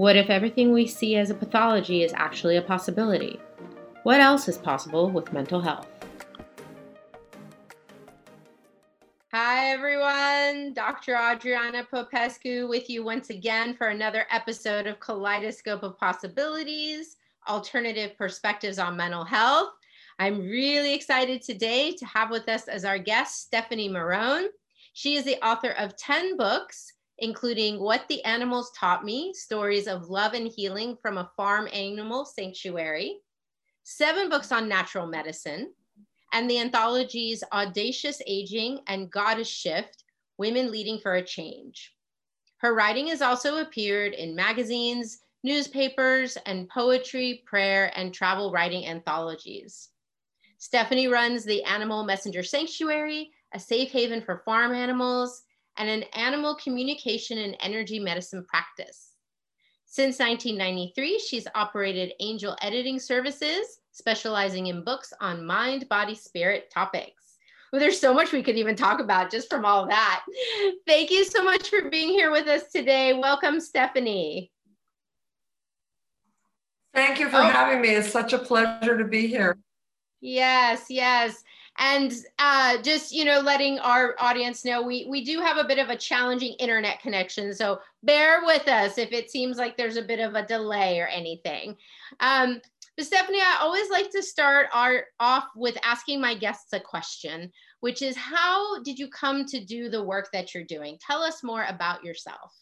What if everything we see as a pathology is actually a possibility? What else is possible with mental health? Hi, everyone. Dr. Adriana Popescu with you once again for another episode of Kaleidoscope of Possibilities Alternative Perspectives on Mental Health. I'm really excited today to have with us as our guest Stephanie Marohn. She is the author of 10 books including What the Animals Taught Me Stories of Love and Healing from a Farm Animal Sanctuary, seven books on natural medicine, and the anthologies Audacious Aging and Goddess Shift Women Leading for a Change. Her writing has also appeared in magazines, newspapers, and poetry, prayer, and travel writing anthologies. Stephanie runs the Animal Messenger Sanctuary, a safe haven for farm animals, and an animal communication and energy medicine practice. Since 1993, she's operated Angel Editing Services, specializing in books on mind, body, spirit topics. Well, there's so much we could even talk about just from all that. Thank you so much for being here with us today. Welcome, Stephanie. Thank you for oh. having me. It's such a pleasure to be here. Yes, yes and uh, just you know letting our audience know we we do have a bit of a challenging internet connection so bear with us if it seems like there's a bit of a delay or anything. Um, but stephanie i always like to start our off with asking my guests a question which is how did you come to do the work that you're doing? Tell us more about yourself.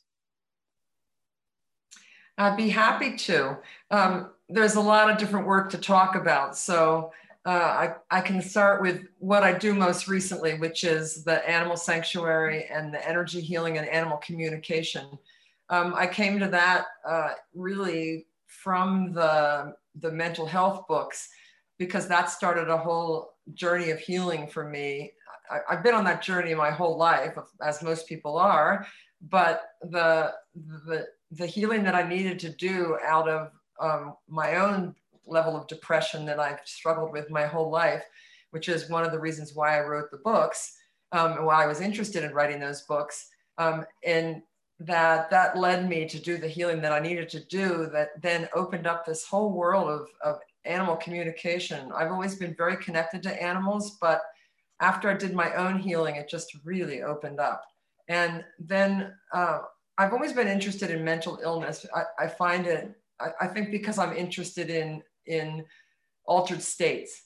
I'd be happy to. Um, there's a lot of different work to talk about so uh, I, I can start with what I do most recently, which is the animal sanctuary and the energy healing and animal communication. Um, I came to that uh, really from the, the mental health books because that started a whole journey of healing for me. I, I've been on that journey my whole life, as most people are, but the, the, the healing that I needed to do out of um, my own level of depression that I've struggled with my whole life, which is one of the reasons why I wrote the books um, and why I was interested in writing those books. Um, and that that led me to do the healing that I needed to do that then opened up this whole world of, of animal communication. I've always been very connected to animals, but after I did my own healing, it just really opened up. And then uh, I've always been interested in mental illness. I, I find it, I, I, think because I'm interested in in altered states.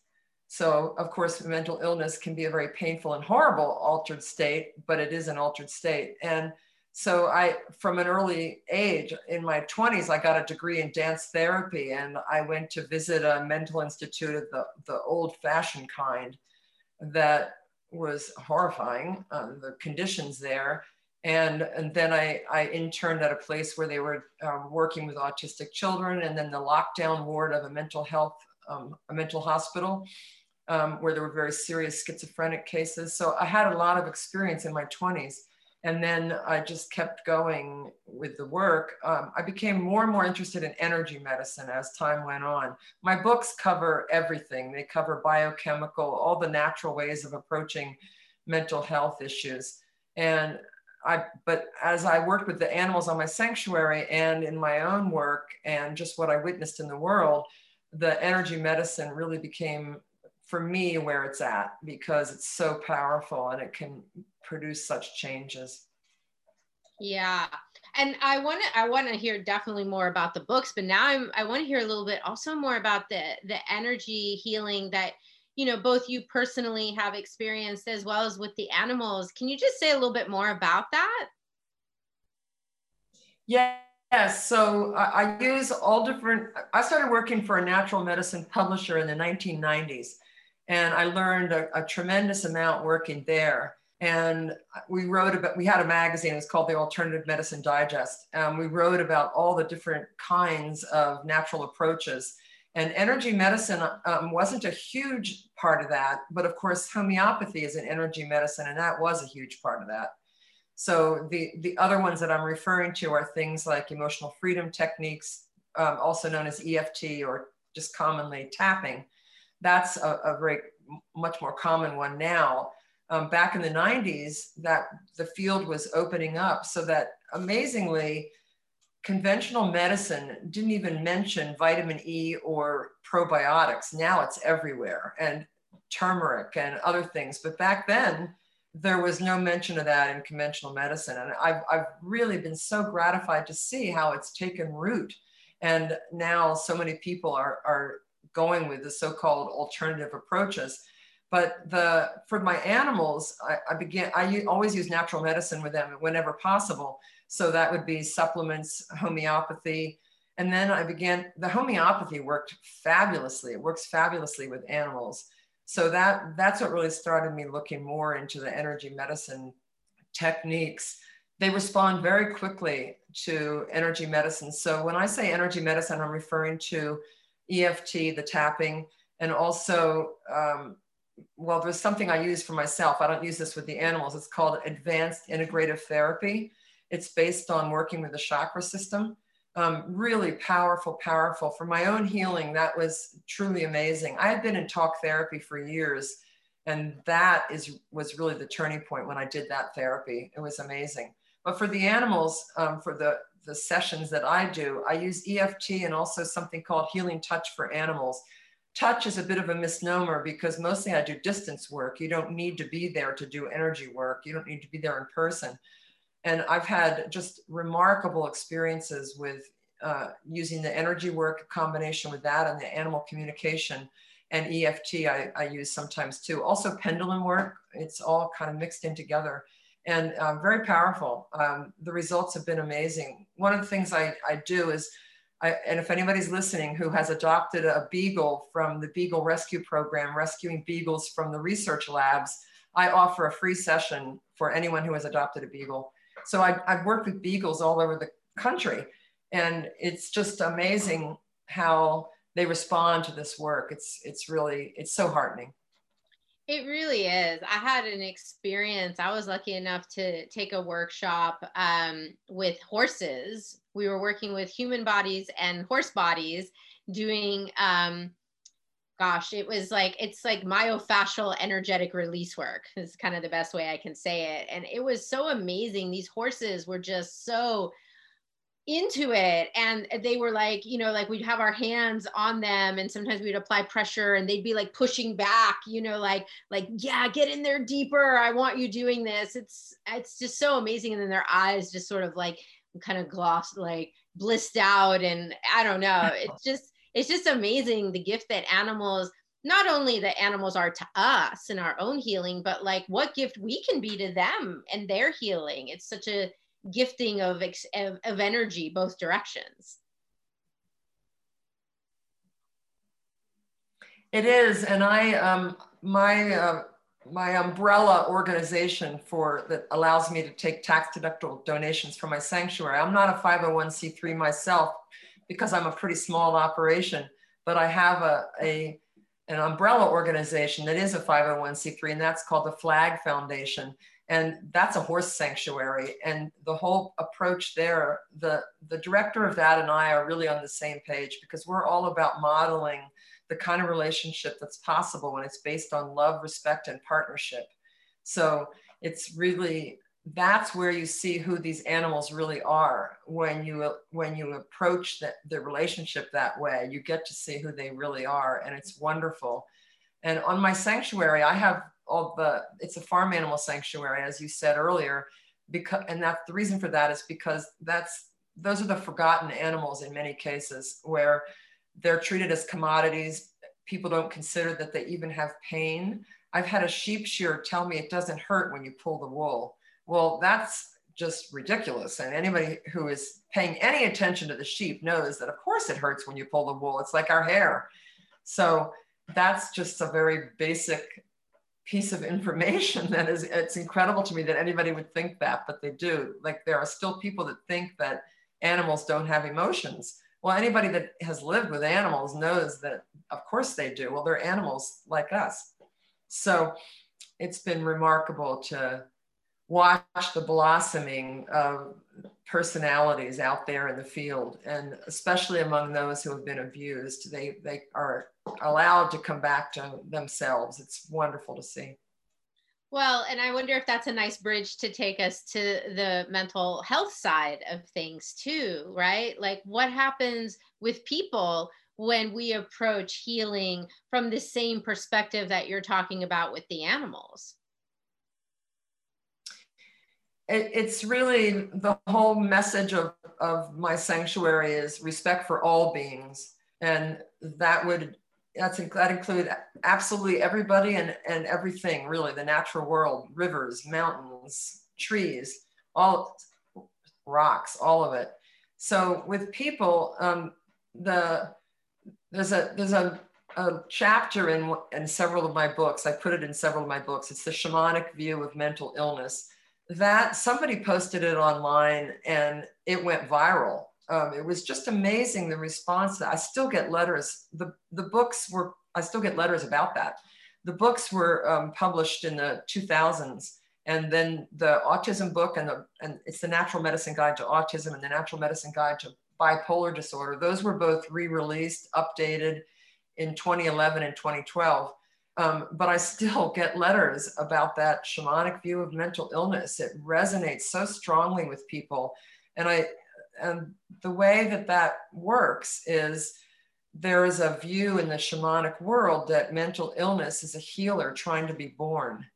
So, of course, mental illness can be a very painful and horrible altered state, but it is an altered state. And so, I, from an early age, in my 20s, I got a degree in dance therapy and I went to visit a mental institute of the, the old fashioned kind that was horrifying, uh, the conditions there. And, and then I, I interned at a place where they were um, working with autistic children and then the lockdown ward of a mental health, um, a mental hospital um, where there were very serious schizophrenic cases. So I had a lot of experience in my 20s. And then I just kept going with the work. Um, I became more and more interested in energy medicine as time went on. My books cover everything. They cover biochemical, all the natural ways of approaching mental health issues. And I, but as I worked with the animals on my sanctuary and in my own work and just what I witnessed in the world, the energy medicine really became for me where it's at because it's so powerful and it can produce such changes. Yeah. And I want to I want to hear definitely more about the books, but now I'm I want to hear a little bit also more about the the energy healing that you know both you personally have experienced as well as with the animals. Can you just say a little bit more about that? Yes so I, use all different i started working for a natural medicine publisher in the 1990s and i learned a, a tremendous amount working there. And we wrote about we had a magazine it was called the alternative medicine digest um, we wrote about all the different kinds of natural approaches And energy medicine um, wasn't a huge part of that, but of course, homeopathy is an energy medicine, and that was a huge part of that. So the, the other ones that I'm referring to are things like emotional freedom techniques, um, also known as EFT or just commonly tapping. That's a, a very much more common one now. Um, back in the 90s, that the field was opening up so that amazingly, conventional medicine didn't even mention vitamin E or probiotics. Now it's everywhere, and turmeric and other things. But back then, there was no mention of that in conventional medicine. And I've, I've really been so gratified to see how it's taken root. And now so many people are, are going with the so-called alternative approaches. But the for my animals, I, I began I always use natural medicine with them whenever possible. So that would be supplements, homeopathy. And then I began, the homeopathy worked fabulously. It works fabulously with animals. So that, that's what really started me looking more into the energy medicine techniques. They respond very quickly to energy medicine. So when I say energy medicine, I'm referring to EFT, the tapping, and also, um, well, there's something I use for myself. I don't use this with the animals. It's called advanced integrative therapy. It's based on working with the chakra system. Um, really powerful, powerful. For my own healing, that was truly amazing. I had been in talk therapy for years, and that is was really the turning point when I did that therapy. It was amazing. But for the animals, um, for the the sessions that I do, I use EFT and also something called healing touch for animals. Touch is a bit of a misnomer because mostly I do distance work. You don't need to be there to do energy work. You don't need to be there in person. And I've had just remarkable experiences with uh, using the energy work combination with that and the animal communication and EFT I, I, use sometimes too. Also pendulum work, it's all kind of mixed in together and uh, very powerful. Um, the results have been amazing. One of the things I, I do is, I, and if anybody's listening who has adopted a beagle from the Beagle Rescue Program, rescuing beagles from the research labs, I offer a free session for anyone who has adopted a beagle. So I, I've worked with beagles all over the country, and it's just amazing how they respond to this work. It's it's really it's so heartening. It really is. I had an experience. I was lucky enough to take a workshop um, with horses. We were working with human bodies and horse bodies, doing um, gosh, it was like it's like myofascial energetic release work is kind of the best way I can say it. And it was so amazing. These horses were just so into it. And they were like you know like we'd have our hands on them and sometimes we'd apply pressure and they'd be like pushing back you know like like yeah get in there deeper. I want you doing this. It's it's just so amazing. And then their eyes just sort of like kind of glossed like blissed out and i don't know. It's just it's just amazing the gift that animals not only the animals are to us in our own healing but like what gift we can be to them and their healing. It's such a gifting of of, of energy both directions. It is and i um my uh, my umbrella organization for that allows me to take tax deductible donations from my sanctuary. I'm not a 501c3 myself because I'm a pretty small operation, but I have a, a an umbrella organization that is a 501c3, and that's called the Flag Foundation. And that's a horse sanctuary. And the whole approach there, the, the director of that and I are really on the same page because we're all about modeling the kind of relationship that's possible when it's based on love, respect, and partnership. So it's really that's where you see who these animals really are when you when you approach the, the relationship that way. You get to see who they really are and it's wonderful. And on my sanctuary i have all the it's a farm animal sanctuary as you said earlier because and that the reason for that is because that's those are the forgotten animals in many cases where they're treated as commodities. People don't consider that they even have pain. I've had a sheep shearer tell me it doesn't hurt when you pull the wool well, that's just ridiculous. And anybody who is paying any attention to the sheep knows that, of course, it hurts when you pull the wool. It's like our hair. So that's just a very basic piece of information that is it's incredible to me that anybody would think that but they do like there are still people that think that animals don't have emotions Well, anybody that has lived with animals knows that, of course, they do. Well, they're animals like us. So it's been remarkable to watch the blossoming of personalities out there in the field and especially among those who have been abused they they are allowed to come back to themselves. It's wonderful to see. Well and i wonder if that's a nice bridge to take us to the mental health side of things too right? Like what happens with people when we approach healing from the same perspective that you're talking about with the animals it, it's really the whole message of, of my sanctuary is respect for all beings. And that would that's that include absolutely everybody and, and everything really the natural world rivers mountains trees all rocks all of it. So with people um, the there's a there's a, a chapter in in several of my books. I put it in several of my books. It's the shamanic view of mental illness that somebody posted it online and it went viral. Um, it was just amazing the response. I still get letters. The, the books were, I still get letters about that. The books were um, published in the 2000s. And then the autism book and, the, and it's the natural medicine guide to autism and the natural medicine guide to bipolar disorder. Those were both re-released, updated in 2011 and 2012. Um, but I still get letters about that shamanic view of mental illness. It resonates so strongly with people. And I, and the way that that works is there is a view in the shamanic world that mental illness is a healer trying to be born.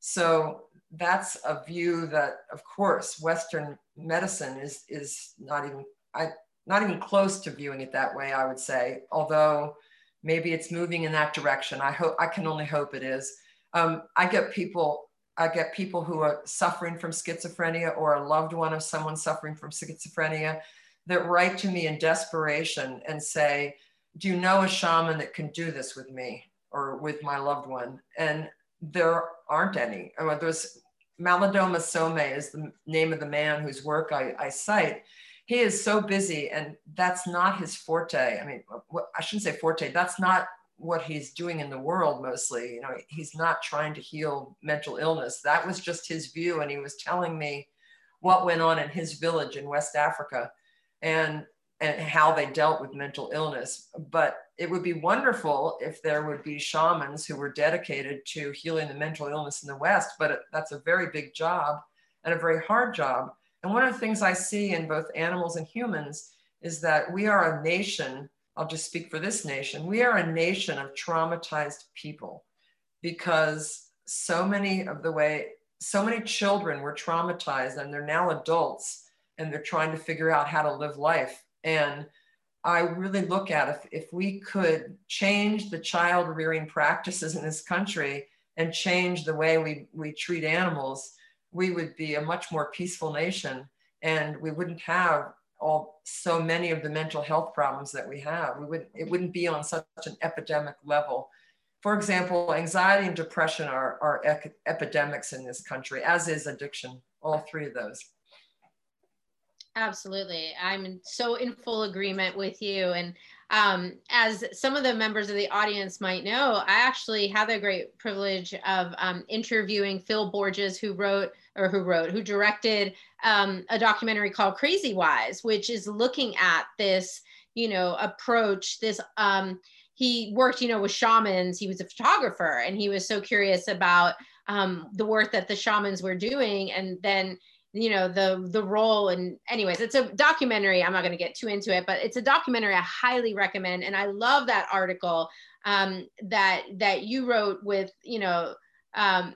So that's a view that, of course, Western medicine is is not even I not even close to viewing it that way. I would say, although maybe it's moving in that direction. I hope I can only hope it is. Um, I get people I get people who are suffering from schizophrenia or a loved one of someone suffering from schizophrenia that write to me in desperation and say, "Do you know a shaman that can do this with me or with my loved one?" And there aren't any. There's Malidoma Some is the name of the man whose work I, I cite he is so busy and that's not his forte. I mean i shouldn't say forte that's not what he's doing in the world mostly you know he's not trying to heal mental illness. That was just his view and he was telling me what went on in his village in west africa and and how they dealt with mental illness. But it would be wonderful if there would be shamans who were dedicated to healing the mental illness in the west but that's a very big job and a very hard job and one of the things I see in both animals and humans is that we are a nation, I'll just speak for this nation, we are a nation of traumatized people because so many of the way, so many children were traumatized and they're now adults and they're trying to figure out how to live life. And I really look at if, if we could change the child rearing practices in this country and change the way we, we treat animals, we would be a much more peaceful nation and we wouldn't have all so many of the mental health problems that we have. We would it wouldn't be on such an epidemic level. For example, anxiety and depression are, are ec- epidemics in this country, as is addiction, all three of those. Absolutely. I'm so in full agreement with you. And um, as some of the members of the audience might know, I actually had the great privilege of um, interviewing Phil Borges, who wrote or who wrote, who directed um, a documentary called Crazy Wise, which is looking at this, you know, approach. This um, he worked, you know, with shamans. He was a photographer, and he was so curious about um, the work that the shamans were doing, and then you know the the role and anyways it's a documentary i'm not going to get too into it but it's a documentary i highly recommend and i love that article um, that that you wrote with you know um,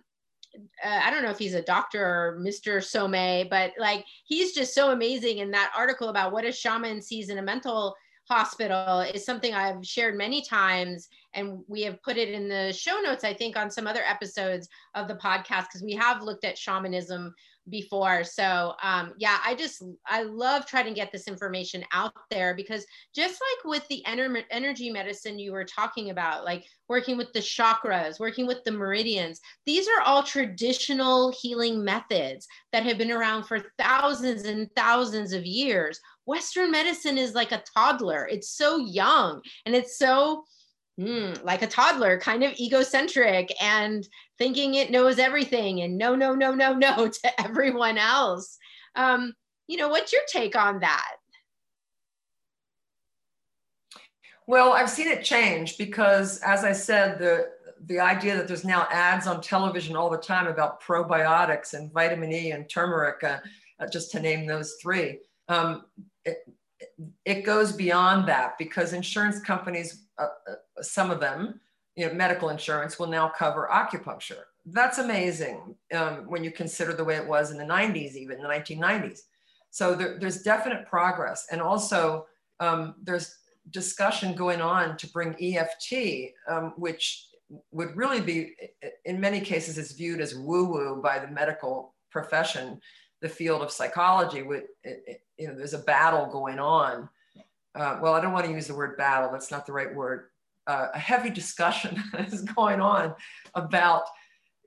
uh, I don't know if he's a doctor or Mr. Some, but like he's just so amazing. in that article about what a shaman sees in a mental hospital is something I've shared many times. And we have put it in the show notes, I think, on some other episodes of the podcast, because we have looked at shamanism before. So um, yeah, I just I love trying to get this information out there because just like with the ener- energy medicine you were talking about, like working with the chakras, working with the meridians, these are all traditional healing methods that have been around for thousands and thousands of years. Western medicine is like a toddler. It's so young and it's so mm, like a toddler, kind of egocentric and thinking it knows everything and no, no, no, no, no to everyone else. Um, you know, what's your take on that? Well, I've seen it change because, as I said, the the idea that there's now ads on television all the time about probiotics and vitamin E and turmeric, uh, uh, just to name those three, um, it, it goes beyond that because insurance companies, uh, uh, some of them, you know, medical insurance will now cover acupuncture. That's amazing um, when you consider the way it was in the 90s, even the 1990s. So there, there's definite progress. And also, um, there's discussion going on to bring EFT, um, which would really be, in many cases, is viewed as woo-woo by the medical profession, the field of psychology. With you know, there's a battle going on. Uh, well, I don't want to use the word battle. That's not the right word. Uh, a heavy discussion is going on about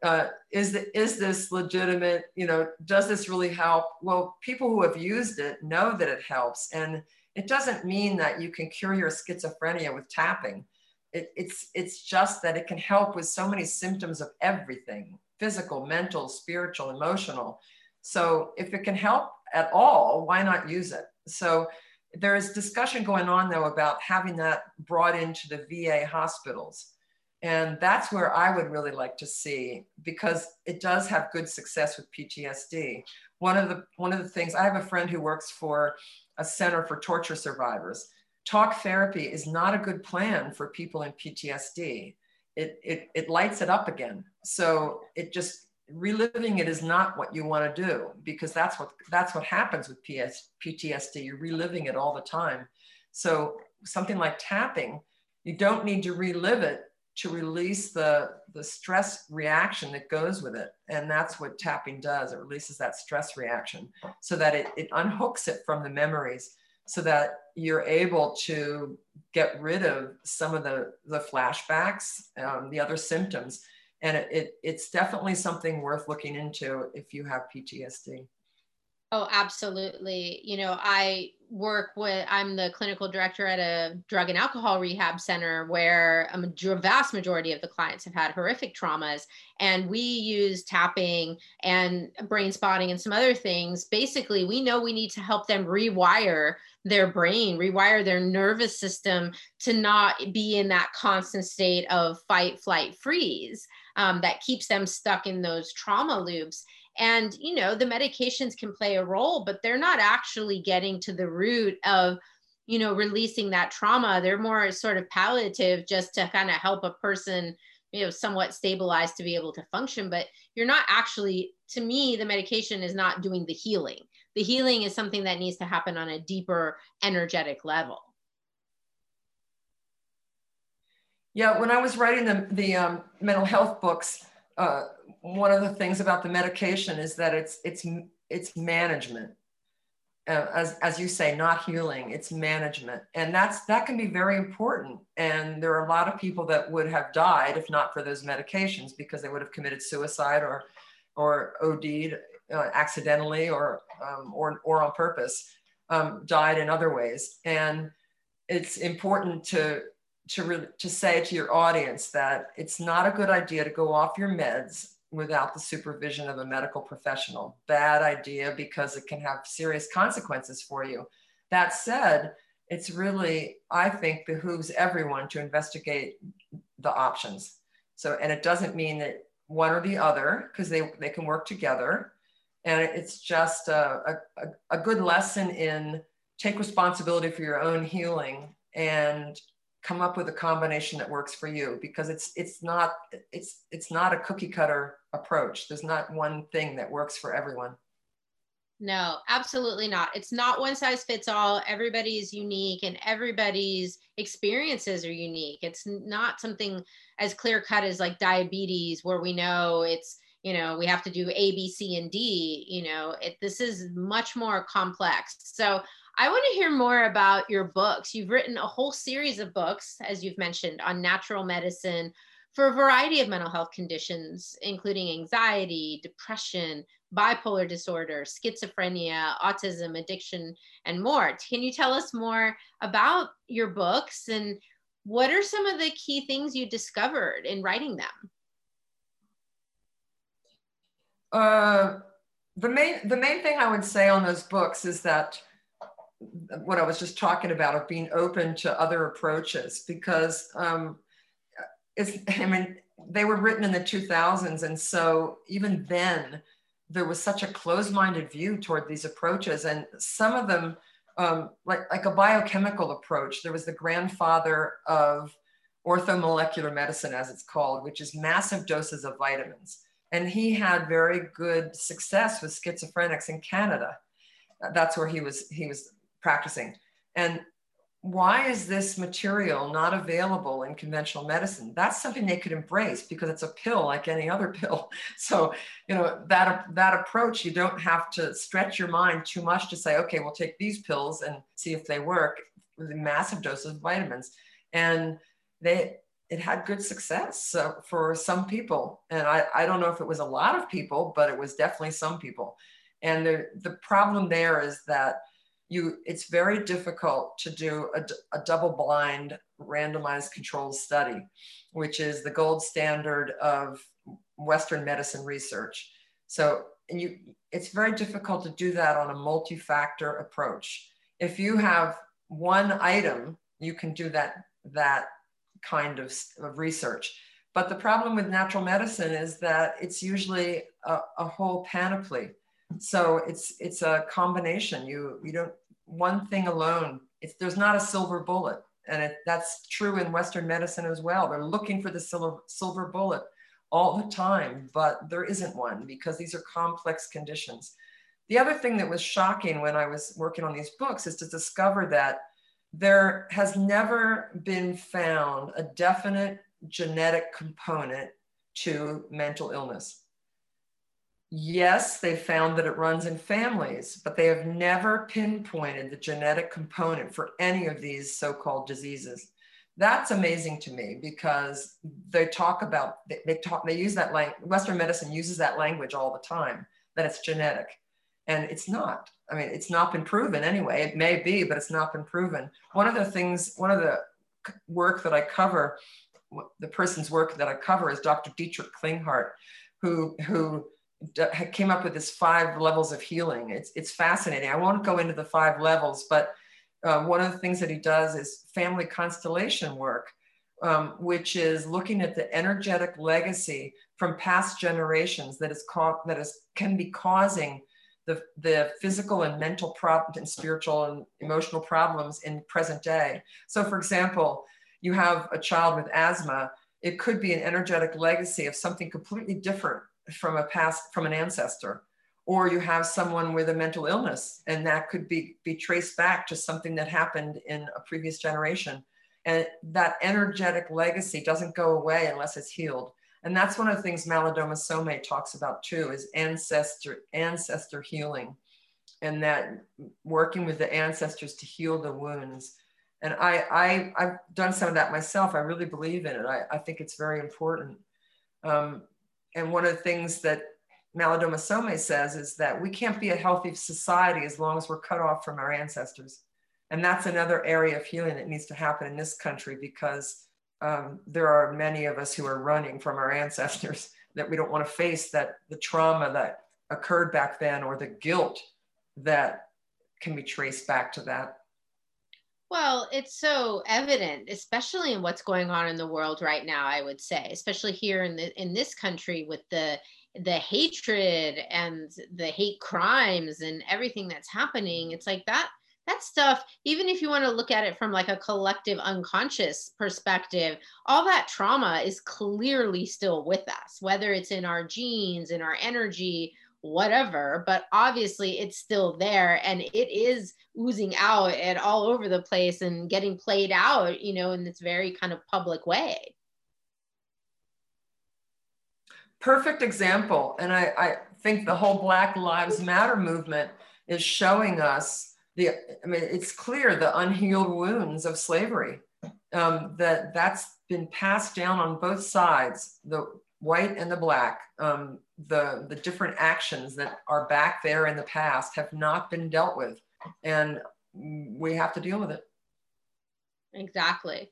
uh, is, the, is this legitimate? You know, does this really help? Well, people who have used it know that it helps, and it doesn't mean that you can cure your schizophrenia with tapping. It, it's, it's just that it can help with so many symptoms of everything physical, mental, spiritual, emotional. So if it can help at all, why not use it? So there is discussion going on though about having that brought into the VA hospitals. And that's where I would really like to see because it does have good success with PTSD. One of the one of the things I have a friend who works for a center for torture survivors. Talk therapy is not a good plan for people in PTSD. It, it, it lights it up again. So it just reliving it is not what you want to do because that's what that's what happens with PS, PTSD. You're reliving it all the time. So something like tapping, you don't need to relive it to release the, the stress reaction that goes with it. And that's what tapping does. It releases that stress reaction so that it, it unhooks it from the memories so that you're able to get rid of some of the, the flashbacks, um, the other symptoms. And it, it, it's definitely something worth looking into if you have PTSD. Oh, absolutely. You know, I work with, I'm the clinical director at a drug and alcohol rehab center where a vast majority of the clients have had horrific traumas. And we use tapping and brain spotting and some other things. Basically, we know we need to help them rewire their brain, rewire their nervous system to not be in that constant state of fight, flight, freeze um, that keeps them stuck in those trauma loops. And you know the medications can play a role but they're not actually getting to the root of you know releasing that trauma. They're more sort of palliative just to kind of help a person you know somewhat stabilize to be able to function. But you're not actually to me the medication is not doing the healing. The healing is something that needs to happen on a deeper energetic level yeah when i was writing the, the um, mental health books uh, one of the things about the medication is that it's it's it's management. Uh, as, as you say not healing it's management. And that's that can be very important. And there are a lot of people that would have died if not for those medications because they would have committed suicide or or OD'd uh, accidentally or um, or or on purpose um, died in other ways. And it's important to to, re- to say to your audience that it's not a good idea to go off your meds without the supervision of a medical professional. Bad idea because it can have serious consequences for you. That said, it's really, I think, behooves everyone to investigate the options. So, and it doesn't mean that one or the other, because they, they can work together. And it's just a, a, a good lesson in take responsibility for your own healing and come up with a combination that works for you because it's it's not it's it's not a cookie cutter approach. There's not one thing that works for everyone. No absolutely not. It's not one size fits all. Everybody is unique and everybody's experiences are unique. It's not something as clear cut as like diabetes where we know it's you know we have to do a b c and d you know it, this is much more complex. So I want to hear more about your books. You've written a whole series of books, as you've mentioned, on natural medicine for a variety of mental health conditions, including anxiety, depression, bipolar disorder, schizophrenia, autism, addiction, and more. Can you tell us more about your books and what are some of the key things you discovered in writing them? Uh, the main the main thing I would say on those books is that what I was just talking about of being open to other approaches because um, it's I mean they were written in the 2000s and so even then there was such a closed-minded view toward these approaches and some of them um, like, like a biochemical approach there was the grandfather of orthomolecular medicine as it's called which is massive doses of vitamins and he had very good success with schizophrenics in Canada. That's where he was he was practicing. And why is this material not available in conventional medicine? That's something they could embrace because it's a pill like any other pill. So, you know, that that approach, you don't have to stretch your mind too much to say, okay, we'll take these pills and see if they work with a massive doses of vitamins. And they it had good success uh, for some people. And I, I don't know if it was a lot of people, but it was definitely some people. And the, the problem there is that you it's very difficult to do a, a double blind randomized controlled study, which is the gold standard of Western medicine research. So and you it's very difficult to do that on a multi-factor approach. If you have one item, you can do that that kind of, of research. But the problem with natural medicine is that it's usually a, a whole panoply. So it's it's a combination. You you don't one thing alone. It's there's not a silver bullet, and it, that's true in Western medicine as well. They're looking for the silver silver bullet all the time, but there isn't one because these are complex conditions. The other thing that was shocking when I was working on these books is to discover that there has never been found a definite genetic component to mental illness. Yes, they found that it runs in families, but they have never pinpointed the genetic component for any of these so called diseases. That's amazing to me because they talk about, they, talk, they use that language, Western medicine uses that language all the time, that it's genetic. And it's not. I mean, it's not been proven anyway. It may be, but it's not been proven. One of the things, one of the work that I cover, the person's work that I cover is Dr. Dietrich Klinghardt, who who came up with this five levels of healing. It's it's fascinating. I won't go into the five levels, but uh, one of the things that he does is family constellation work, um, which is looking at the energetic legacy from past generations that is caught that is can be causing the, the physical and mental problems and spiritual and emotional problems in present day. So for example, you have a child with asthma, it could be an energetic legacy of something completely different from a past, from an ancestor. Or you have someone with a mental illness and that could be, be traced back to something that happened in a previous generation. And that energetic legacy doesn't go away unless it's healed. And that's one of the things Malidoma Somé talks about too, is ancestor, ancestor healing and that working with the ancestors to heal the wounds. And I, I, I've done some of that myself. I really believe in it. I, I think it's very important. Um, and one of the things that Malidoma Somé says is that we can't be a healthy society as long as we're cut off from our ancestors. And that's another area of healing that needs to happen in this country because um, there are many of us who are running from our ancestors that we don't want to face that the trauma that occurred back then or the guilt that can be traced back to that well it's so evident especially in what's going on in the world right now i would say especially here in the in this country with the the hatred and the hate crimes and everything that's happening. It's like that that stuff even if you want to look at it from like a collective unconscious perspective all that trauma is clearly still with us whether it's in our genes in our energy whatever but obviously it's still there and it is oozing out and all over the place and getting played out you know in this very kind of public way. Perfect example. And i, I think the whole black lives matter movement is showing us the i mean it's clear the unhealed wounds of slavery um, that that's been passed down on both sides the white and the black um, the, the different actions that are back there in the past have not been dealt with. And we have to deal with it. Exactly.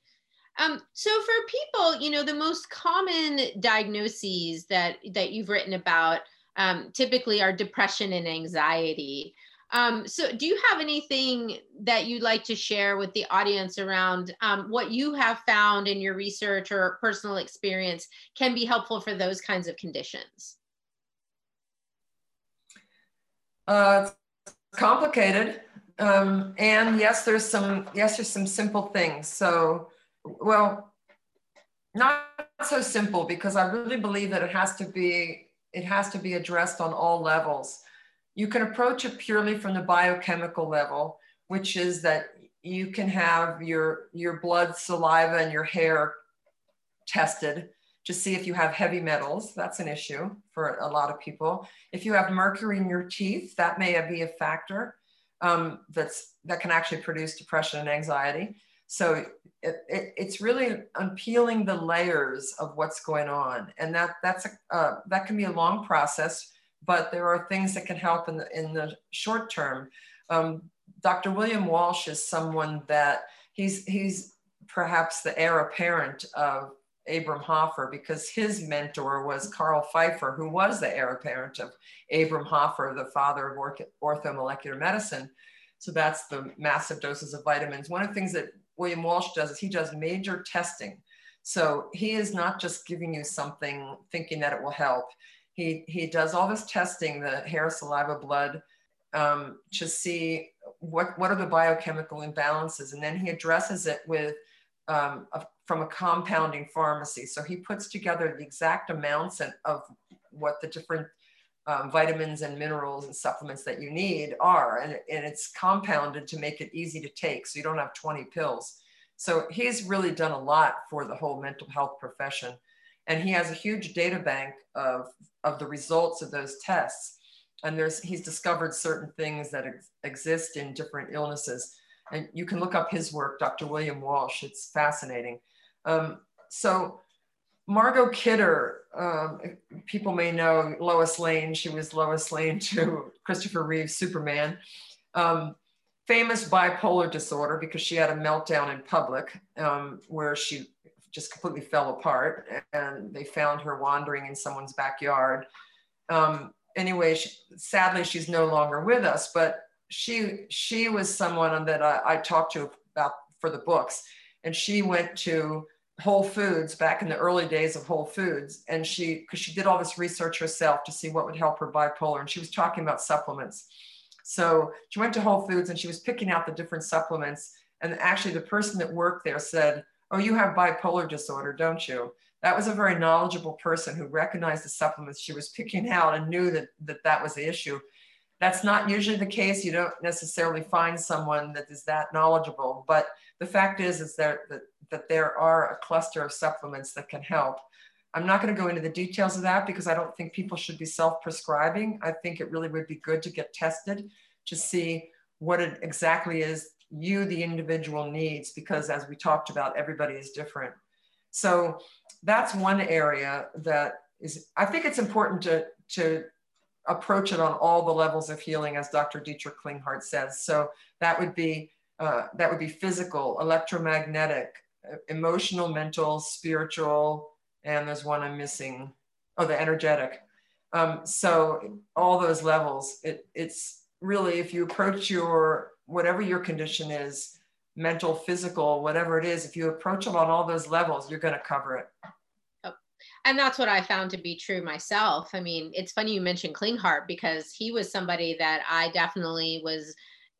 Um, so for people, you know, the most common diagnoses that that you've written about um, typically are depression and anxiety. Um, so do you have anything that you'd like to share with the audience around um, what you have found in your research or personal experience can be helpful for those kinds of conditions? Uh, it's complicated. Um, and yes, there's some, yes, there's some simple things. So, well, not so simple because I really believe that it has to be, it has to be addressed on all levels. You can approach it purely from the biochemical level, which is that you can have your, your blood, saliva, and your hair tested to see if you have heavy metals. That's an issue for a lot of people. If you have mercury in your teeth, that may be a factor um, that's that can actually produce depression and anxiety. So it, it, it's really unpeeling the layers of what's going on, and that that's a uh, that can be a long process. But there are things that can help in the in the short term. Um, Dr. William Walsh is someone that he's he's perhaps the heir apparent of Abram Hoffer because his mentor was Carl Pfeiffer, who was the heir apparent of Abram Hoffer, the father of orthomolecular medicine. So that's the massive doses of vitamins. One of the things that William Walsh does is he does major testing. So he is not just giving you something thinking that it will help. He, he does all this testing, the hair, saliva, blood, um, to see what, what are the biochemical imbalances. And then he addresses it with um, a, from a compounding pharmacy. So he puts together the exact amounts of what the different um, vitamins and minerals and supplements that you need are, and, and it's compounded to make it easy to take. So you don't have 20 pills. So he's really done a lot for the whole mental health profession. And he has a huge data bank of, of the results of those tests. And there's, he's discovered certain things that ex- exist in different illnesses and you can look up his work, Dr. William Walsh. It's fascinating. Um, so Margot Kidder, um, people may know Lois Lane. She was Lois Lane to Christopher Reeve's Superman. Um, famous bipolar disorder because she had a meltdown in public um, where she just completely fell apart and they found her wandering in someone's backyard. Um, anyway, she, sadly, she's no longer with us, but she she was someone that I, I talked to about for the books, and she went to Whole Foods back in the early days of Whole Foods, and she because she did all this research herself to see what would help her bipolar, and she was talking about supplements. So she went to Whole Foods and she was picking out the different supplements, and actually the person that worked there said, "Oh, you have bipolar disorder, don't you?" That was a very knowledgeable person who recognized the supplements she was picking out and knew that that, that was the issue. That's not usually the case. You don't necessarily find someone that is that knowledgeable, but the fact is, is that, that, that there are a cluster of supplements that can help. I'm not going to go into the details of that because I don't think people should be self-prescribing. I think it really would be good to get tested to see what it exactly is you, the individual, needs because as we talked about, everybody is different. So that's one area that is, I think it's important to, to approach it on all the levels of healing, as Dr. Dietrich Klinghardt says. So that would be uh, that would be physical, electromagnetic, emotional, mental, spiritual, and there's one I'm missing. Oh, the energetic. Um, so all those levels. It, it's really if you approach your whatever your condition is, mental, physical, whatever it is, if you approach them on all those levels, you're going to cover it and that's what I found to be true myself. I mean, it's funny you mentioned Klinghardt because he was somebody that I definitely was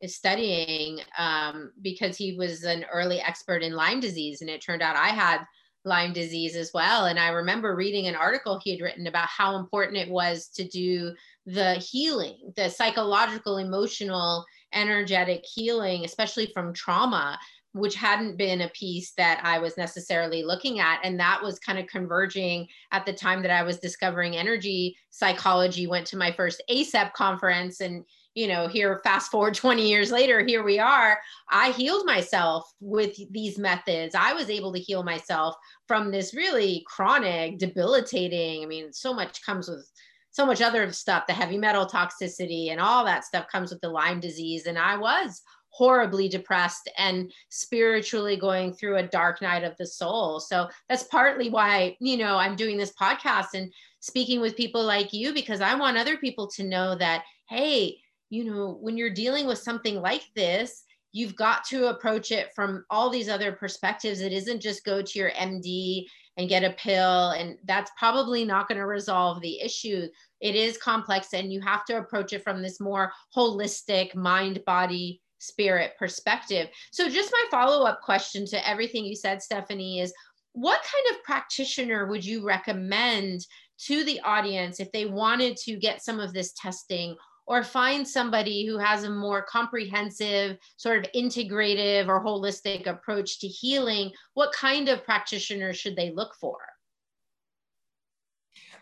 studying um, because he was an early expert in Lyme disease, and it turned out I had Lyme disease as well. And I remember reading an article he had written about how important it was to do the healing, the psychological, emotional, energetic healing, especially from trauma which hadn't been a piece that I was necessarily looking at. And that was kind of converging at the time that I was discovering energy psychology, went to my first ACEP conference. And, you know, here, fast forward 20 years later, here we are. I healed myself with these methods. I was able to heal myself from this really chronic, debilitating. I mean, so much comes with so much other stuff, the heavy metal toxicity and all that stuff comes with the Lyme disease. And I was horribly depressed and spiritually going through a dark night of the soul. So that's partly why, you know, I'm doing this podcast and speaking with people like you because I want other people to know that, hey, you know, when you're dealing with something like this, you've got to approach it from all these other perspectives. It isn't just go to your MD and get a pill, and that's probably not going to resolve the issue. It is complex, and you have to approach it from this more holistic mind, body, spirit perspective. So, just my follow up question to everything you said, Stephanie, is what kind of practitioner would you recommend to the audience if they wanted to get some of this testing or find somebody who has a more comprehensive, sort of integrative or holistic approach to healing, what kind of practitioner should they look for?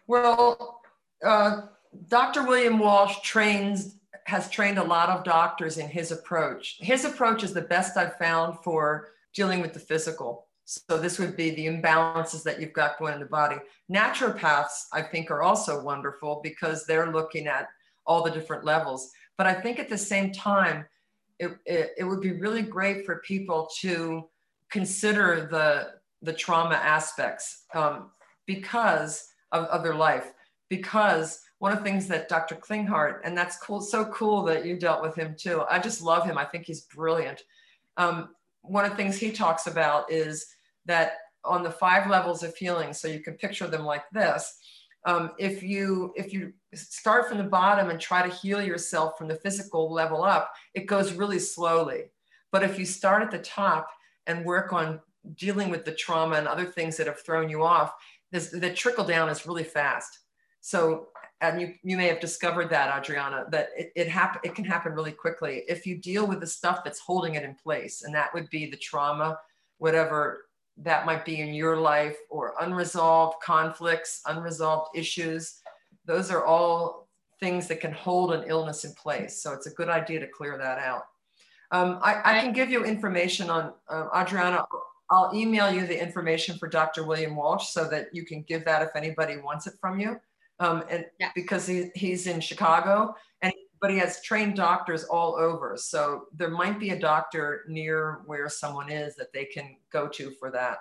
Well, uh, Dr. William Walsh trains has trained a lot of doctors in his approach. His approach is the best I've found for dealing with the physical. So this would be the imbalances that you've got going in the body. Naturopaths, I think, are also wonderful because they're looking at all the different levels. But I think at the same time, it, it, it would be really great for people to consider the, the trauma aspects um, because of, of their life. Because one of the things that Dr. Klinghardt, and that's cool, so cool that you dealt with him too. I just love him. I think he's brilliant. Um, one of the things he talks about is that on the five levels of healing, so you can picture them like this, um, if you if you start from the bottom and try to heal yourself from the physical level up it goes really slowly. But if you start at the top and work on dealing with the trauma and other things that have thrown you off this, the trickle down is really fast. So and you, you may have discovered that adriana that it, it, happen, it can happen really quickly. If you deal with the stuff that's holding it in place and that would be the trauma whatever that might be in your life or unresolved conflicts, unresolved issues. Those are all things that can hold an illness in place. So it's a good idea to clear that out. Um, I, I, can give you information on uh, Adriana. I'll email you the information for Dr. William Walsh so that you can give that if anybody wants it from you. Um, and yeah. because he, he's in Chicago and but he has trained doctors all over. So there might be a doctor near where someone is that they can go to for that.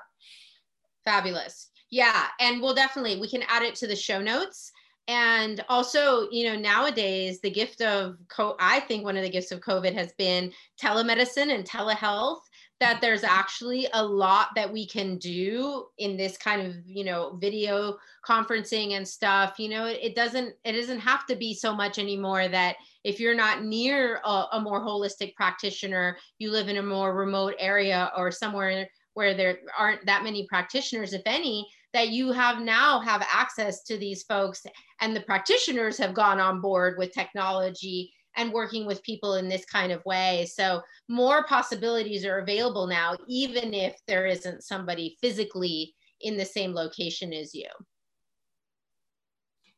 Fabulous. Yeah. And we'll definitely, we can add it to the show notes. And also, you know, nowadays the gift of, co- I think one of the gifts of COVID has been telemedicine and telehealth that there's actually a lot that we can do in this kind of you know video conferencing and stuff. You know it, doesn't it doesn't have to be so much anymore that if you're not near a, a more holistic practitioner you live in a more remote area or somewhere where there aren't that many practitioners if any that you have now have access to these folks and the practitioners have gone on board with technology and working with people in this kind of way. So more possibilities are available now, even if there isn't somebody physically in the same location as you.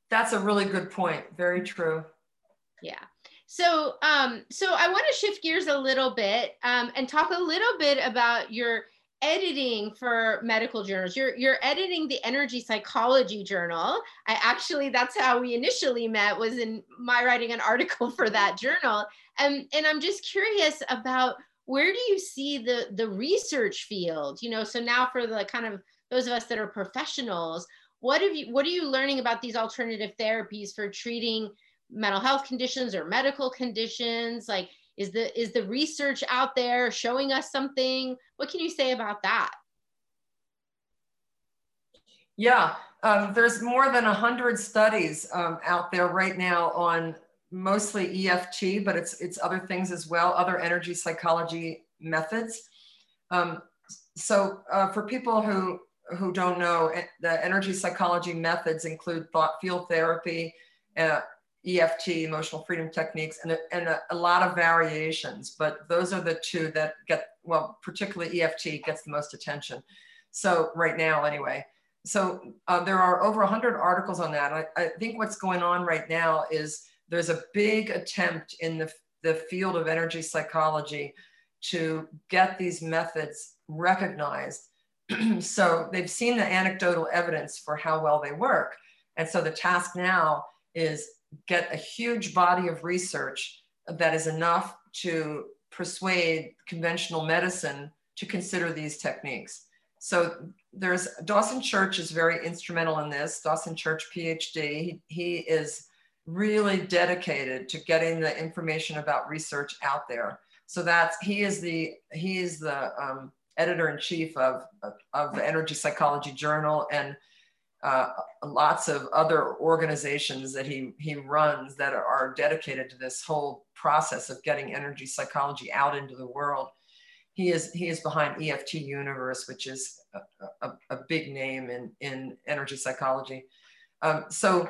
That's a really good point. Very true. Yeah. So, um, so I want to shift gears a little bit um, and talk a little bit about your editing for medical journals. You're you're editing the energy psychology journal. I actually that's how we initially met was in my writing an article for that journal. And and I'm just curious about where do you see the the research field? You know, so now for the kind of those of us that are professionals, what have you what are you learning about these alternative therapies for treating mental health conditions or medical conditions? Like is the is the research out there showing us something? What can you say about that? Yeah, um, there's more than 100 studies um, out there right now on mostly EFT, but it's, it's other things as well, other energy psychology methods. Um, so uh, for people who, who don't know, the energy psychology methods include thought field therapy, uh, EFT, emotional freedom techniques, and, a, and a, a, lot of variations. But those are the two that get, well, particularly EFT gets the most attention. So, right now, anyway. So, uh, there are over 100 articles on that. I, I think what's going on right now is there's a big attempt in the, the field of energy psychology to get these methods recognized. so, they've seen the anecdotal evidence for how well they work. And so, the task now is get a huge body of research that is enough to persuade conventional medicine to consider these techniques. So there's Dawson Church is very instrumental in this. Dawson Church, PhD, he, he is really dedicated to getting the information about research out there. So that's he is the he is the um, editor in chief of, of, of the Energy Psychology Journal and uh, lots of other organizations that he, he runs that are, dedicated to this whole process of getting energy psychology out into the world. He is, he is behind EFT Universe, which is a, a, a big name in, in energy psychology. Um, so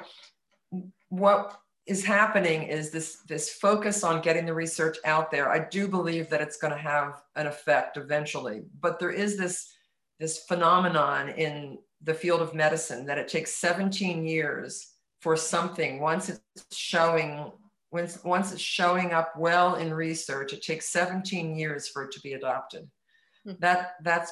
what is happening is this, this focus on getting the research out there. I do believe that it's going to have an effect eventually, but there is this, this phenomenon in the field of medicine that it takes 17 years for something. Once it's showing once, once it's showing up well in research it takes 17 years for it to be adopted. Mm-hmm. that that's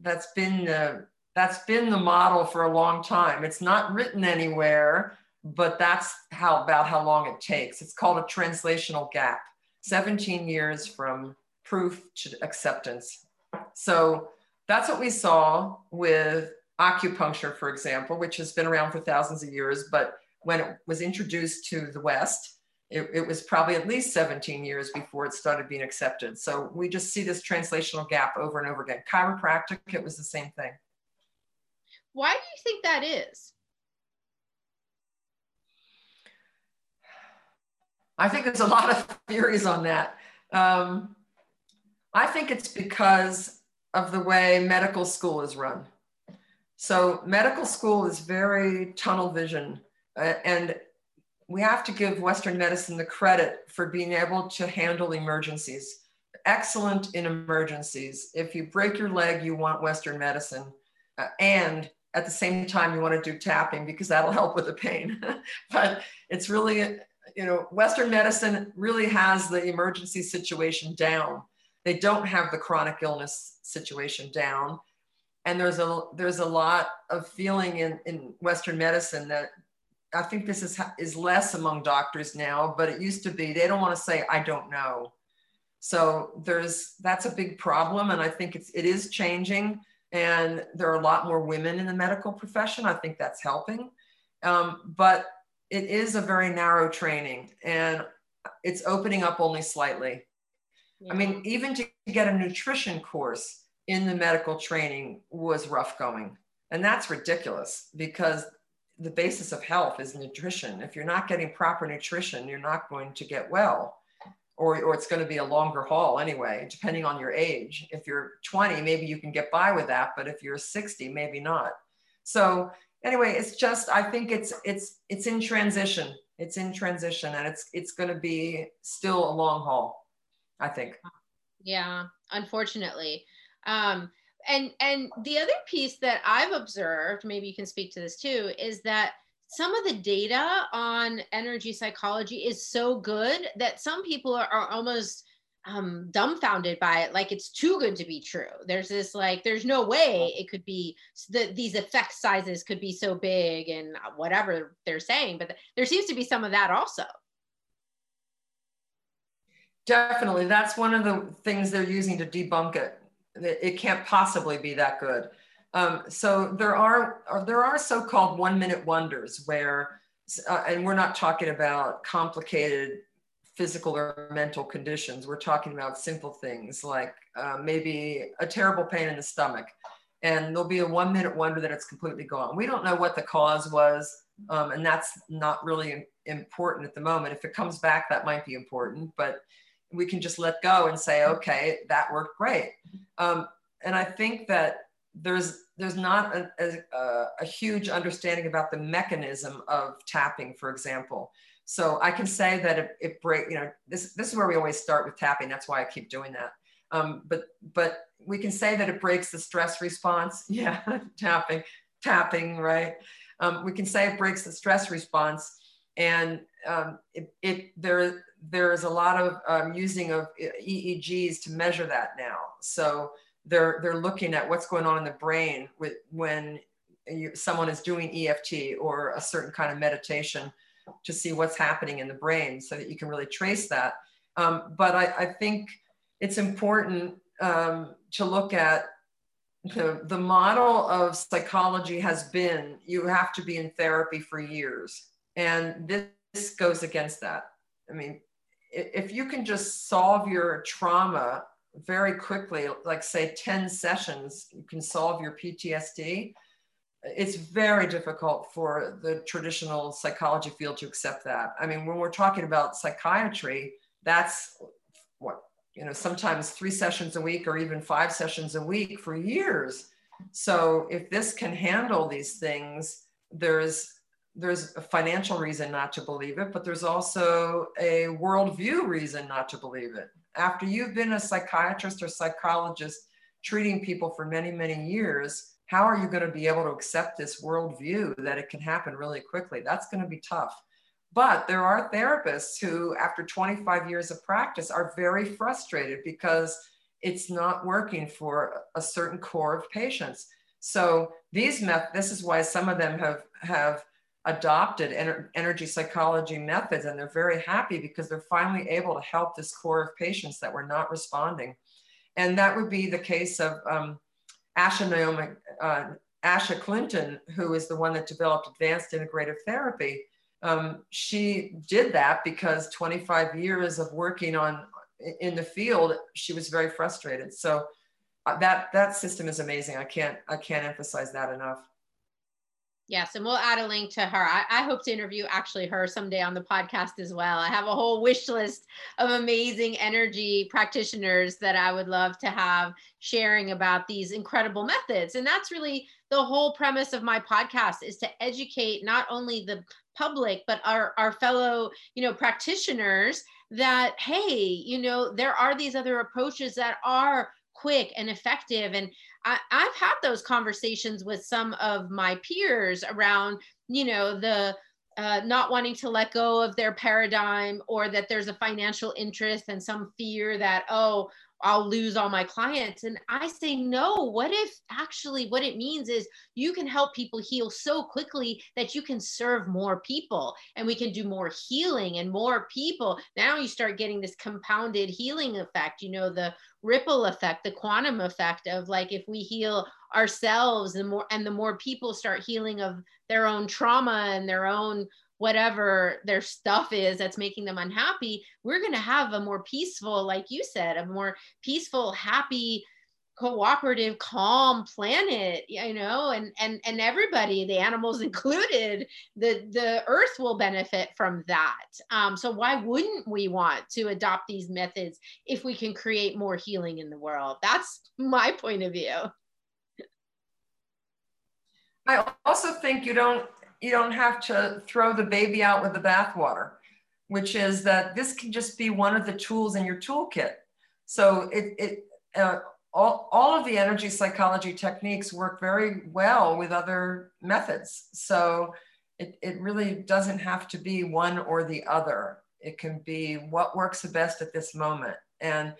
that's been the that's been the model for a long time. It's not written anywhere but that's how about how long it takes. It's called a translational gap. 17 years from proof to acceptance. So that's what we saw with acupuncture, for example, which has been around for thousands of years, but when it was introduced to the West, it, it, was probably at least 17 years before it started being accepted. So we just see this translational gap over and over again. Chiropractic, it was the same thing. Why do you think that is? I think there's a lot of theories on that. Um, I think it's because of the way medical school is run. So medical school is very tunnel vision, uh, and we have to give Western medicine the credit for being able to handle emergencies. Excellent in emergencies. If you break your leg, you want Western medicine, uh, and at the same time, you want to do tapping because that'll help with the pain. but it's really, you know, Western medicine really has the emergency situation down. They don't have the chronic illness situation down and there's a there's a lot of feeling in, in Western medicine that I think this is is less among doctors now, but it used to be. They don't want to say I don't know. So there's that's a big problem, and I think it's it is changing. And there are a lot more women in the medical profession. I think that's helping, um, but it is a very narrow training, and it's opening up only slightly. Yeah. I mean, even to get a nutrition course in the medical training was rough going. And that's ridiculous because the basis of health is nutrition. If you're not getting proper nutrition, you're not going to get well, or, or it's going to be a longer haul anyway, depending on your age. If you're 20, maybe you can get by with that, but if you're 60, maybe not. So anyway, it's just I think it's it's it's in transition. It's in transition, and it's it's going to be still a long haul. I think. Yeah, unfortunately. Um, and and the other piece that I've observed, maybe you can speak to this too, is that some of the data on energy psychology is so good that some people are, are almost um, dumbfounded by it. Like it's too good to be true. There's this like there's no way it could be that these effect sizes could be so big and whatever they're saying but there seems to be some of that also. Definitely. That's one of the things they're using to debunk it it can't possibly be that good. Um, so there are there are so-called one-minute wonders where, uh, and we're not talking about complicated physical or mental conditions. We're talking about simple things like uh, maybe a terrible pain in the stomach, and there'll be a one-minute wonder that it's completely gone. We don't know what the cause was, um, and that's not really important at the moment. If it comes back, that might be important, but we can just let go and say, okay, that worked great. Um, and I think that there's there's not a, a, a, huge understanding about the mechanism of tapping, for example. So I can say that it, it break, you know, this this is where we always start with tapping. That's why I keep doing that. Um, but but we can say that it breaks the stress response. Yeah, tapping, tapping, right? Um, we can say it breaks the stress response, and um, it, it there there's a lot of um, using of EEGs to measure that now. So they're they're looking at what's going on in the brain with when you, someone is doing EFT or a certain kind of meditation. to see what's happening in the brain so that you can really trace that. Um, but I, I, think it's important um, to look at the, the model of psychology has been you have to be in therapy for years. And this, this goes against that. I mean, if you can just solve your trauma very quickly, like say 10 sessions, you can solve your PTSD. It's very difficult for the traditional psychology field to accept that. I mean, when we're talking about psychiatry, that's what, you know, sometimes three sessions a week or even five sessions a week for years. So if this can handle these things, there's there's a financial reason not to believe it, but there's also a worldview reason not to believe it. After you've been a psychiatrist or psychologist treating people for many, many years, how are you going to be able to accept this worldview that it can happen really quickly? That's going to be tough. But there are therapists who, after 25 years of practice, are very frustrated because it's not working for a certain core of patients. So these methods, this is why some of them have have adopted ener- energy psychology methods and they're very happy because they're finally able to help this core of patients that were not responding. And that would be the case of um, Asha Nahoma, uh, Asha Clinton, who is the one that developed advanced integrative therapy. Um, she did that because 25 years of working on in the field, she was very frustrated. So uh, that that system is amazing. I can't I can't emphasize that enough. Yes, and we'll add a link to her. I, I, hope to interview actually her someday on the podcast as well. I have a whole wish list of amazing energy practitioners that I would love to have sharing about these incredible methods. And that's really the whole premise of my podcast is to educate not only the public but our, our fellow you know practitioners that hey you know there are these other approaches that are quick and effective and I, i've had those conversations with some of my peers around you know the uh, not wanting to let go of their paradigm or that there's a financial interest and some fear that oh I'll lose all my clients. And I say, no, what if actually what it means is you can help people heal so quickly that you can serve more people and we can do more healing and more people. Now you start getting this compounded healing effect, you know, the ripple effect, the quantum effect of like if we heal ourselves the more and the more people start healing of their own trauma and their own whatever their stuff is that's making them unhappy, we're going to have a more peaceful, like you said, a more peaceful, happy, cooperative calm planet you know and and and everybody the animals included the the earth will benefit from that. Um, so why wouldn't we want to adopt these methods if we can create more healing in the world? That's my point of view. I also think you don't you don't have to throw the baby out with the bathwater, which is that this can just be one of the tools in your toolkit. So it, it uh, all, all of the energy psychology techniques work very well with other methods. So it, it really doesn't have to be one or the other. It can be what works the best at this moment. And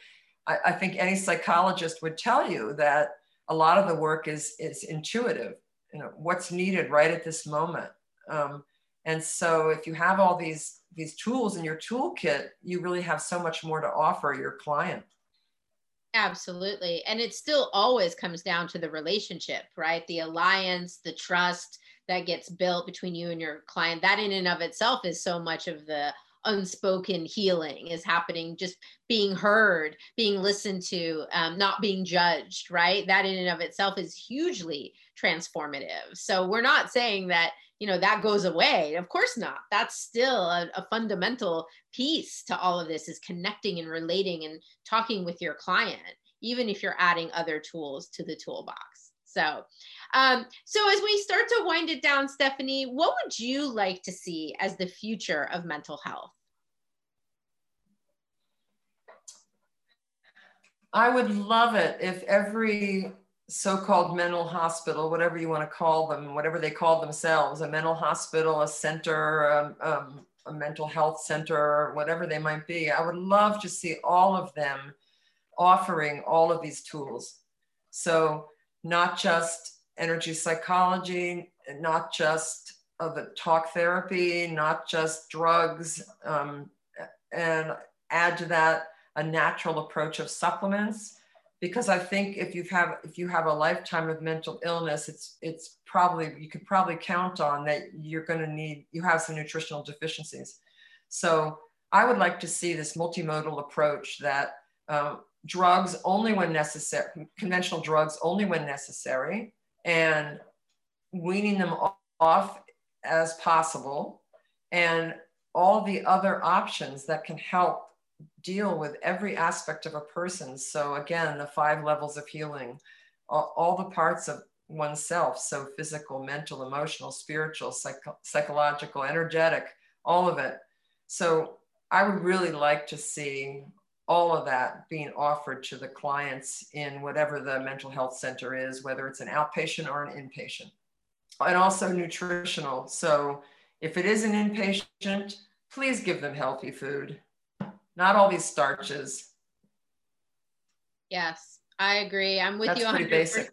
I, I think any psychologist would tell you that a lot of the work is, is intuitive you know what's needed right at this moment. Um, and so if you have all these these tools in your toolkit you really have so much more to offer your client. Absolutely. And it still always comes down to the relationship right? The alliance the trust that gets built between you and your client. That in and of itself is so much of the unspoken healing is happening just being heard being listened to um, not being judged right? That in and of itself is hugely transformative. So we're not saying that you know that goes away. Of course not. That's still a, a fundamental piece to all of this is connecting and relating and talking with your client even if you're adding other tools to the toolbox. So um, so as we start to wind it down, Stephanie, what would you like to see as the future of mental health? I would love it if every so-called mental hospital, whatever you want to call them, whatever they call themselves, a mental hospital, a center, um, um, a mental health center, whatever they might be, I would love to see all of them offering all of these tools. So not just energy psychology, not just of the talk therapy, not just drugs, um, and add to that a natural approach of supplements. Because I think if you have if you have a lifetime of mental illness, it's it's probably you could probably count on that you're going to need you have some nutritional deficiencies. So I would like to see this multimodal approach that um, drugs only when necessary, conventional drugs only when necessary, and weaning them off as possible, and all the other options that can help deal with every aspect of a person. So, again, the five levels of healing, all, all the parts of oneself so physical, mental, emotional, spiritual, psycho- psychological, energetic, all of it. So, I would really like to see all of that being offered to the clients in whatever the mental health center is, whether it's an outpatient or an inpatient. And also nutritional. So if it is an inpatient, please give them healthy food, not all these starches. Yes, I agree. I'm with That's you. Pretty basic.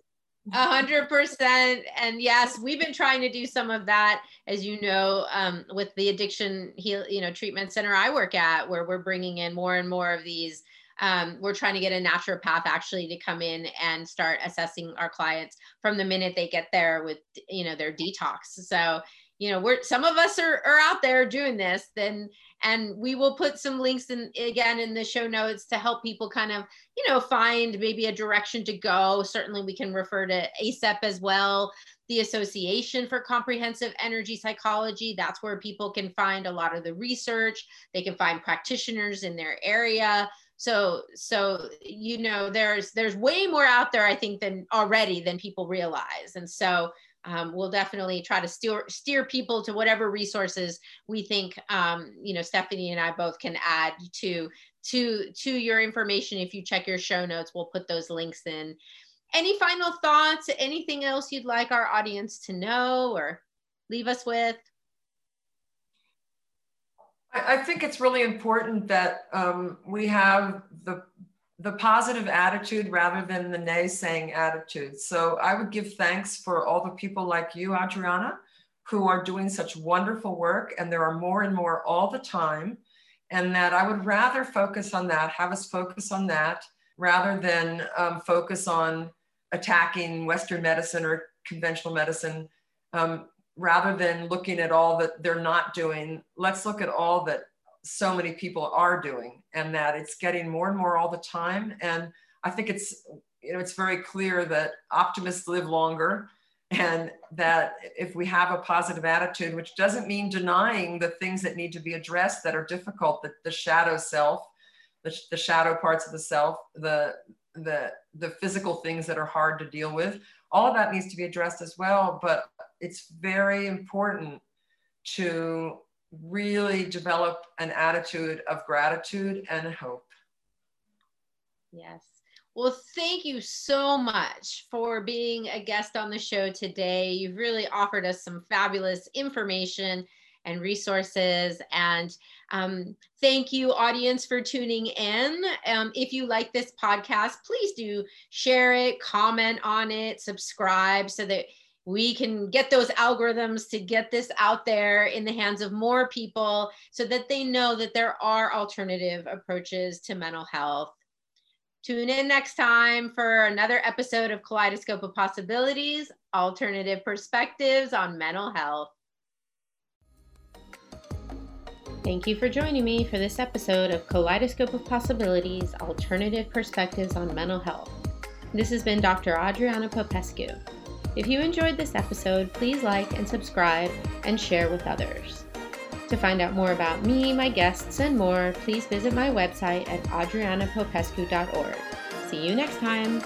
A hundred percent. And yes, we've been trying to do some of that, as you know, um, with the addiction heal, you know, treatment center I work at, where we're bringing in more and more of these. Um, we're trying to get a naturopath actually to come in and start assessing our clients from the minute they get there with, you know, their detox. So you know we're some of us are, are out there doing this then and we will put some links in again in the show notes to help people kind of you know find maybe a direction to go. Certainly we can refer to ACEP as well the association for comprehensive energy psychology. That's where people can find a lot of the research. They can find practitioners in their area. So so you know there's there's way more out there i think than already than people realize. And so um, we'll definitely try to steer steer people to whatever resources we think um, you know Stephanie and I both can add to to to your information. If you check your show notes, we'll put those links in. Any final thoughts? Anything else you'd like our audience to know or leave us with? I think it's really important that um, we have the the positive attitude rather than the naysaying attitude. So I would give thanks for all the people like you, Adriana, who are doing such wonderful work. And there are more and more all the time. And that I would rather focus on that, have us focus on that rather than um, focus on attacking Western medicine or conventional medicine. Um, rather than looking at all that they're not doing, let's look at all that so many people are doing and that it's getting more and more all the time. And i think it's you know it's very clear that optimists live longer and that if we have a positive attitude which doesn't mean denying the things that need to be addressed that are difficult the, the shadow self the, the shadow parts of the self the the the physical things that are hard to deal with all of that needs to be addressed as well. But it's very important to really develop an attitude of gratitude and hope. Yes. Well, thank you so much for being a guest on the show today. You've really offered us some fabulous information and resources. And um, thank you, audience, for tuning in. Um, if you like this podcast, please do share it, comment on it, subscribe so that we can get those algorithms to get this out there in the hands of more people so that they know that there are alternative approaches to mental health. Tune in next time for another episode of Kaleidoscope of Possibilities Alternative Perspectives on Mental Health. Thank you for joining me for this episode of Kaleidoscope of Possibilities Alternative Perspectives on Mental Health. This has been Dr. Adriana Popescu. If you enjoyed this episode, please like and subscribe and share with others. To find out more about me, my guests, and more, please visit my website at adrianapopescu.org. See you next time.